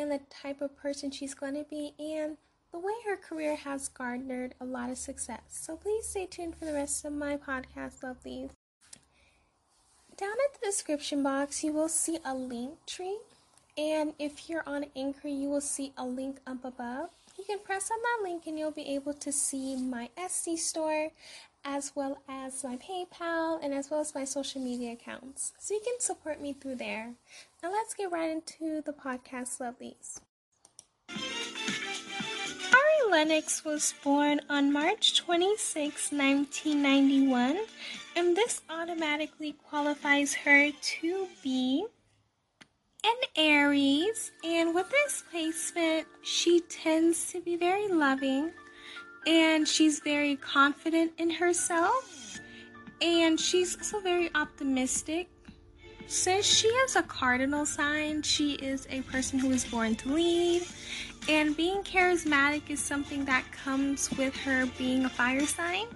and the type of person she's going to be and the way her career has garnered a lot of success. So please stay tuned for the rest of my podcast, lovelies. Down at the description box, you will see a link tree. And if you're on Anchor, you will see a link up above. You can press on that link and you'll be able to see my Etsy store as well as my PayPal and as well as my social media accounts. So you can support me through there. Now let's get right into the podcast, lovelies. Ari Lennox was born on March 26, 1991, and this automatically qualifies her to be an Aries. And with this placement, she tends to be very loving and she's very confident in herself and she's also very optimistic. Since she is a cardinal sign, she is a person who is born to lead, and being charismatic is something that comes with her being a fire sign.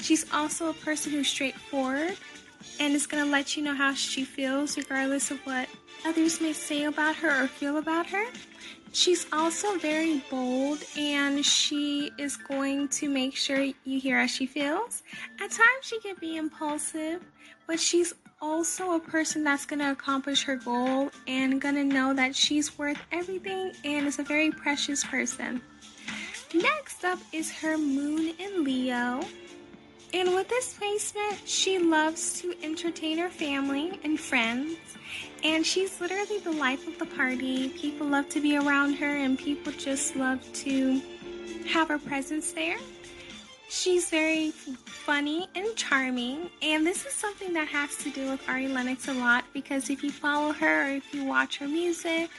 She's also a person who's straightforward and is going to let you know how she feels, regardless of what others may say about her or feel about her. She's also very bold and she is going to make sure you hear how she feels. At times, she can be impulsive, but she's also a person that's going to accomplish her goal and going to know that she's worth everything and is a very precious person. Next up is her moon in Leo. And with this placement, she loves to entertain her family and friends. And she's literally the life of the party. People love to be around her, and people just love to have her presence there. She's very funny and charming, and this is something that has to do with Ari Lennox a lot because if you follow her or if you watch her music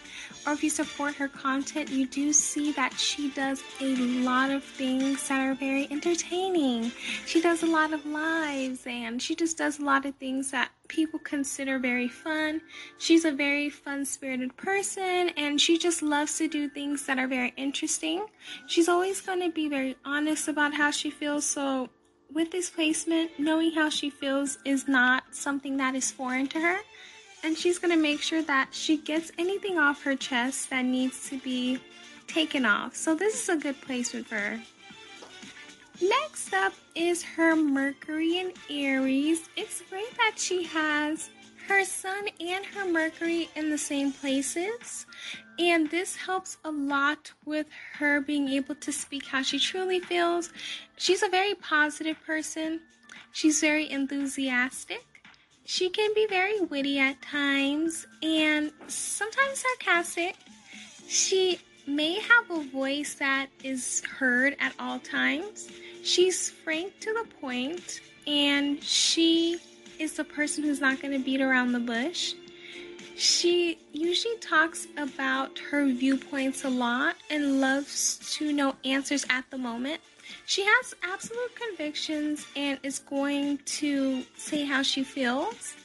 or if you support her content, you do see that she does a lot of things that are very entertaining. She does a lot of lives and she just does a lot of things that people consider very fun. She's a very fun spirited person and she just loves to do things that are very interesting. She's always going to be very honest about how she feels. So, with this placement, knowing how she feels is not something that is foreign to her. And she's going to make sure that she gets anything off her chest that needs to be taken off. So, this is a good placement for her. Next up is her Mercury in Aries. It's great that she has her Sun and her Mercury in the same places. And this helps a lot with her being able to speak how she truly feels. She's a very positive person, she's very enthusiastic. She can be very witty at times and sometimes sarcastic. She may have a voice that is heard at all times. She's frank to the point, and she is the person who's not going to beat around the bush. She usually talks about her viewpoints a lot and loves to know answers at the moment. She has absolute convictions and is going to say how she feels.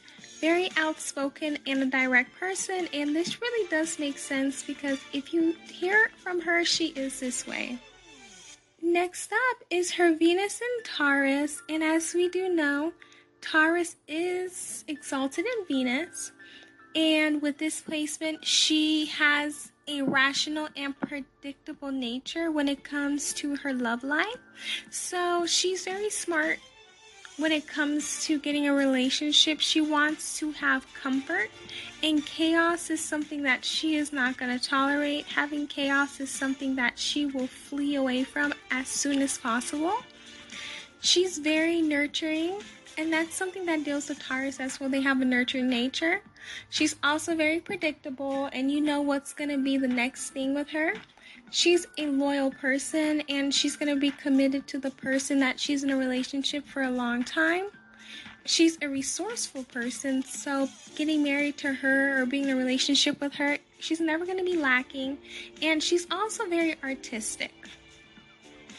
Very outspoken and a direct person, and this really does make sense because if you hear from her, she is this way. Next up is her Venus in Taurus, and as we do know, Taurus is exalted in Venus, and with this placement, she has a rational and predictable nature when it comes to her love life. So she's very smart when it comes to getting a relationship, she wants to have comfort, and chaos is something that she is not going to tolerate. Having chaos is something that she will flee away from as soon as possible. She's very nurturing, and that's something that deals with Taurus as well. They have a nurturing nature. She's also very predictable, and you know what's going to be the next thing with her she's a loyal person and she's going to be committed to the person that she's in a relationship for a long time. She's a resourceful person, so getting married to her or being in a relationship with her, She's never going to be lacking. And she's also very artistic.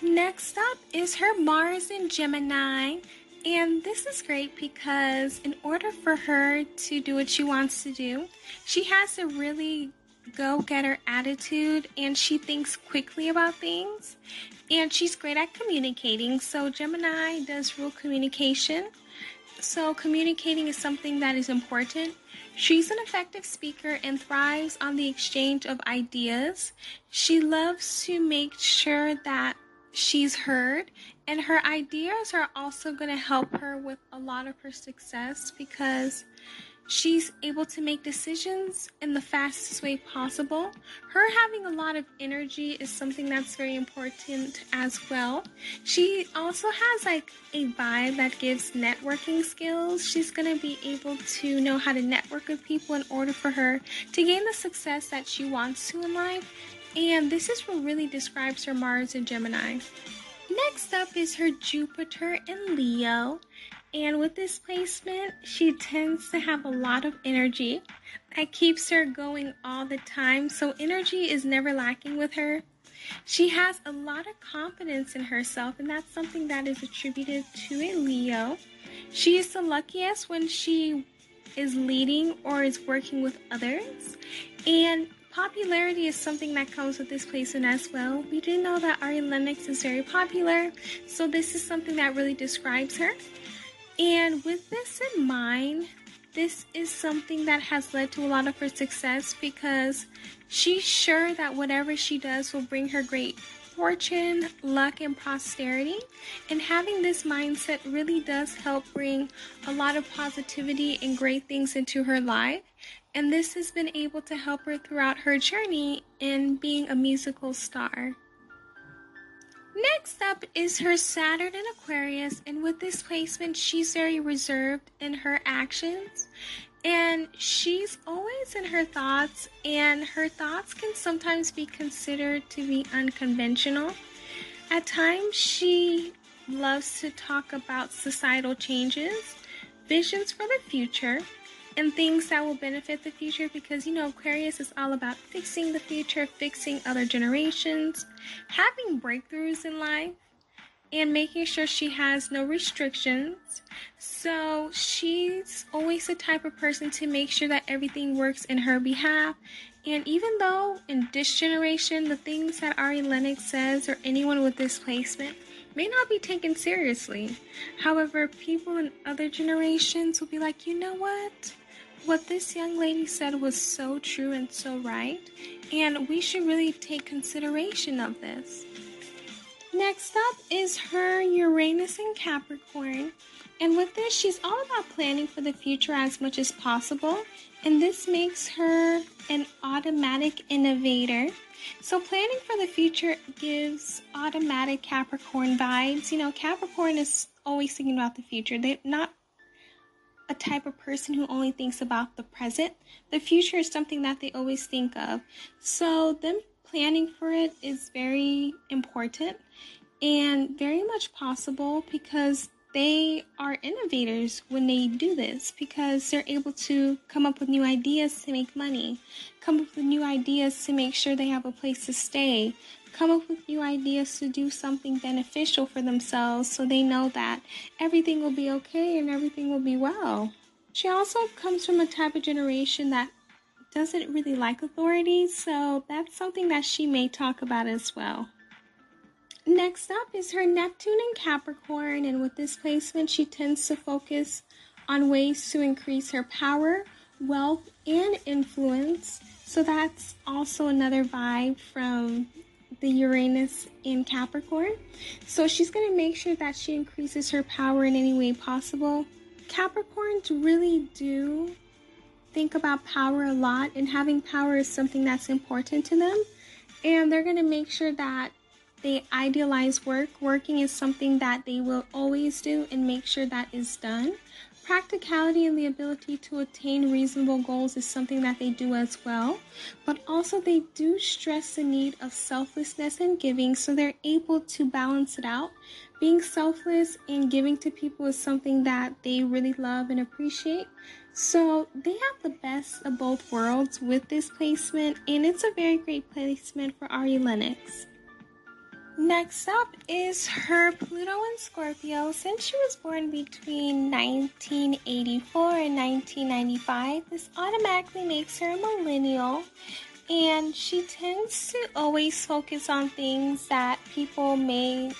Next up is her Mars in Gemini. And this is great because in order for her to do what she wants to do, she has a really go getter attitude and she thinks quickly about things. And she's great at communicating. So, Gemini does rule communication. So, communicating is something that is important. She's an effective speaker and thrives on the exchange of ideas. She loves to make sure that she's heard, and her ideas are also going to help her with a lot of her success because she's able to make decisions in the fastest way possible. Her having a lot of energy is something that's very important as well. She also has like a vibe that gives networking skills. She's going to be able to know how to network with people in order for her to gain the success that she wants to in life. And this is what really describes her Mars in Gemini. Next up is her Jupiter in Leo. And with this placement, she tends to have a lot of energy that keeps her going all the time. So, energy is never lacking with her. She has a lot of confidence in herself, and that's something that is attributed to a Leo. She is the luckiest when she is leading or is working with others. And popularity is something that comes with this placement as well. We do know that Ari Lennox is very popular, so this is something that really describes her. And with this in mind, this is something that has led to a lot of her success because she's sure that whatever she does will bring her great fortune, luck, and prosperity. And having this mindset really does help bring a lot of positivity and great things into her life. And this has been able to help her throughout her journey in being a musical star. Next up is her Saturn in Aquarius, and with this placement, she's very reserved in her actions and she's always in her thoughts, and her thoughts can sometimes be considered to be unconventional. At times, she loves to talk about societal changes, visions for the future, and things that will benefit the future because you know Aquarius is all about fixing the future, fixing other generations, having breakthroughs in life, and making sure she has no restrictions. So she's always the type of person to make sure that everything works in her behalf. And even though in this generation, the things that Ari Lennox says or anyone with this placement may not be taken seriously. However, people in other generations will be like, you know what? What this young lady said was so true and so right, and we should really take consideration of this. Next up is her Uranus in Capricorn. And with this, she's all about planning for the future as much as possible. And this makes her an automatic innovator. So, planning for the future gives automatic Capricorn vibes. You know, Capricorn is always thinking about the future. They're not a type of person who only thinks about the present. The future is something that they always think of. So, them planning for it is very important and very much possible because they are innovators when they do this because they're able to come up with new ideas to make money, come up with new ideas to make sure they have a place to stay, come up with new ideas to do something beneficial for themselves so they know that everything will be okay and everything will be well. She also comes from a type of generation that doesn't really like authority, so that's something that she may talk about as well. Next up is her Neptune in Capricorn, and with this placement, she tends to focus on ways to increase her power, wealth, and influence. So that's also another vibe from the Uranus in Capricorn. So she's going to make sure that she increases her power in any way possible. Capricorns really do think about power a lot, and having power is something that's important to them. And they're going to make sure that they idealize work. Working is something that they will always do and make sure that is done. Practicality and the ability to attain reasonable goals is something that they do as well, but also they do stress the need of selflessness and giving so they're able to balance it out. Being selfless and giving to people is something that they really love and appreciate. So they have the best of both worlds with this placement, and it's a very great placement for Ari Lennox. Next up is her Pluto and Scorpio. Since she was born between 1984 and 1995, this automatically makes her a millennial. And she tends to always focus on things that people may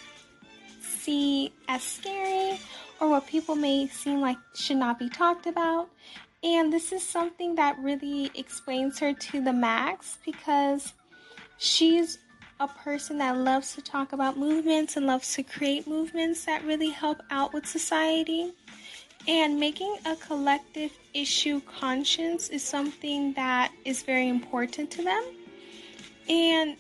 see as scary or what people may seem like should not be talked about. And this is something that really explains her to the max because she's a person that loves to talk about movements and loves to create movements that really help out with society. And making a collective issue conscience is something that is very important to them. And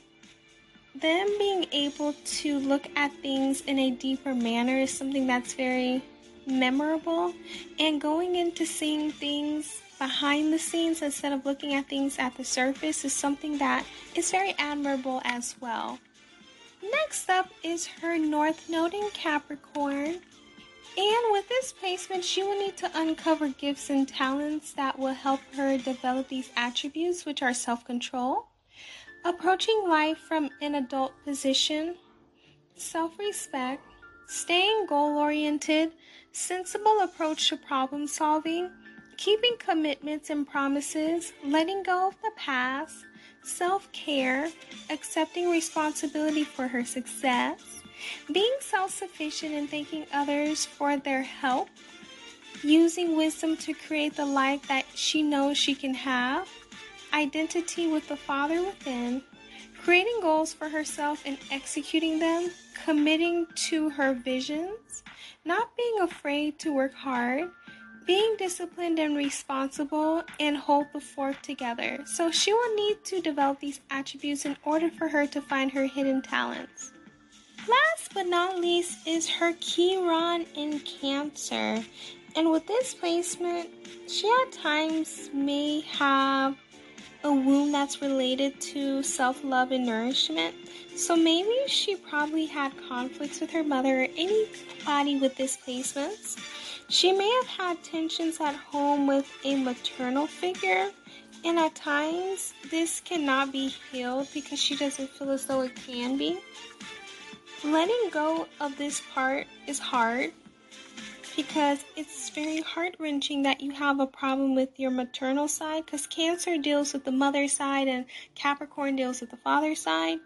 them being able to look at things in a deeper manner is something that's very memorable. And going into seeing things behind the scenes instead of looking at things at the surface is something that is very admirable as well. Next up is her North Node in Capricorn. And with this placement, she will need to uncover gifts and talents that will help her develop these attributes, which are self control, approaching life from an adult position, self respect, staying goal oriented, sensible approach to problem solving, keeping commitments and promises, letting go of the past, self care, accepting responsibility for her success, being self sufficient and thanking others for their help, using wisdom to create the life that she knows she can have, identity with the Father within, creating goals for herself and executing them, committing to her visions, not being afraid to work hard being disciplined and responsible and hold the fourth together. So she will need to develop these attributes in order for her to find her hidden talents. Last but not least is her Chiron in Cancer. And with this placement, she at times may have a wound that's related to self love and nourishment. So maybe she probably had conflicts with her mother or anybody with this placements. She may have had tensions at home with a maternal figure, and at times this cannot be healed because she doesn't feel as though it can be. Letting go of this part is hard because it's very heart wrenching that you have a problem with your maternal side because Cancer deals with the mother side and Capricorn deals with the father side.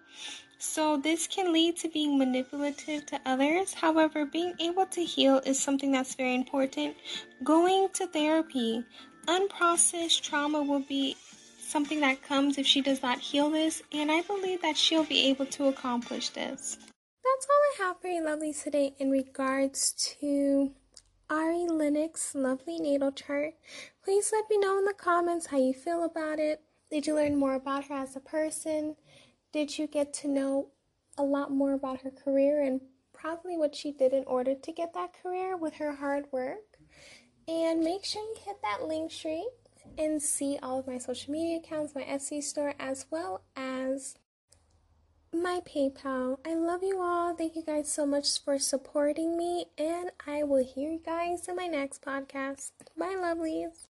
So, this can lead to being manipulative to others. However, being able to heal is something that's very important. Going to therapy, unprocessed trauma will be something that comes if she does not heal this, and I believe that she'll be able to accomplish this. That's all I have for you, lovely, today in regards to Ari Lennox lovely natal chart. Please let me know in the comments how you feel about it. Did you learn more about her as a person? Did you get to know a lot more about her career and probably what she did in order to get that career with her hard work? And make sure you hit that link tree and see all of my social media accounts, my Etsy store, as well as my PayPal. I love you all. Thank you guys so much for supporting me, and I will hear you guys in my next podcast. Bye, lovelies.